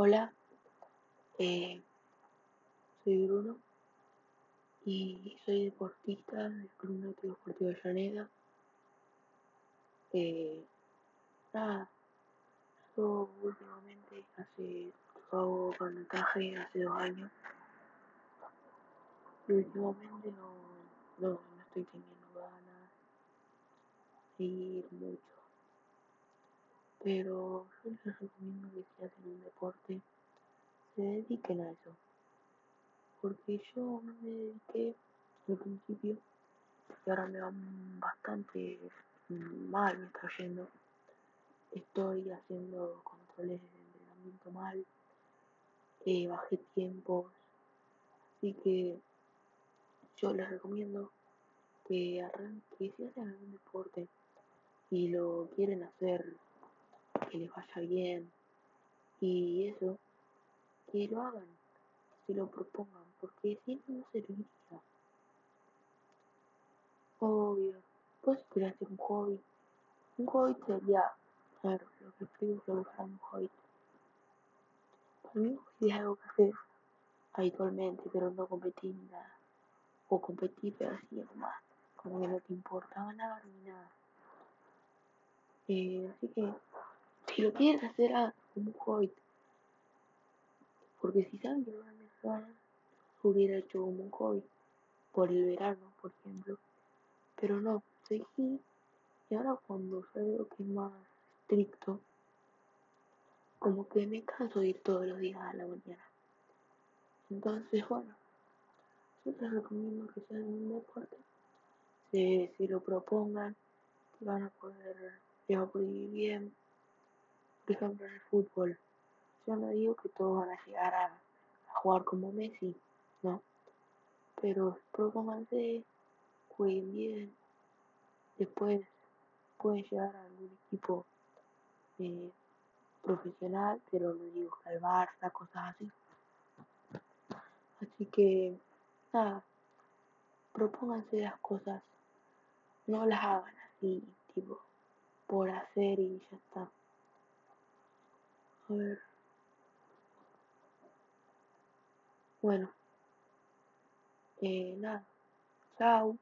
Hola, eh, soy Bruno y soy deportista del Club Náutico Deportivo de Llaneda. Eh, nada, yo últimamente hace, hago canotaje hace dos años y últimamente no, no, no estoy teniendo ganas de ir mucho. Pero yo les recomiendo que si hacen un deporte, se dediquen a eso. Porque yo me dediqué al principio y ahora me va bastante mal, me está yendo. Estoy haciendo controles de entrenamiento mal, eh, bajé tiempos, así que yo les recomiendo que arranquen, si hacen algún deporte y lo quieren hacer, que les vaya bien y eso, que lo hagan, que se lo propongan, porque si no, no serviría. Obvio, quería hacer un hobby. Un hobby sería, ver, lo que explico que un hobby. Para mí es algo que hacer habitualmente, pero no competir ni nada. O competir, pero así nomás. Como que no te importa ganar ni nada. Eh, así que, si lo quieren hacer, hagan como un hobby. Porque si saben que no van a hubiera hecho como un hobby. Por el verano, por ejemplo. Pero no, seguí. Y ahora cuando yo veo que es más estricto, como que me canso de ir todos los días a la mañana. Entonces, bueno, yo les recomiendo que sean un deporte, se lo propongan, que van a poder, les va a bien. Por ejemplo, en el fútbol, yo no digo que todos van a llegar a, a jugar como Messi, no. Pero propónganse, jueguen bien, después pueden llegar a algún equipo eh, profesional, pero no digo que al Barça, cosas así. Así que, nada, propónganse las cosas, no las hagan así, tipo, por hacer y ya está. Ver. Bueno, eh, nada, chao.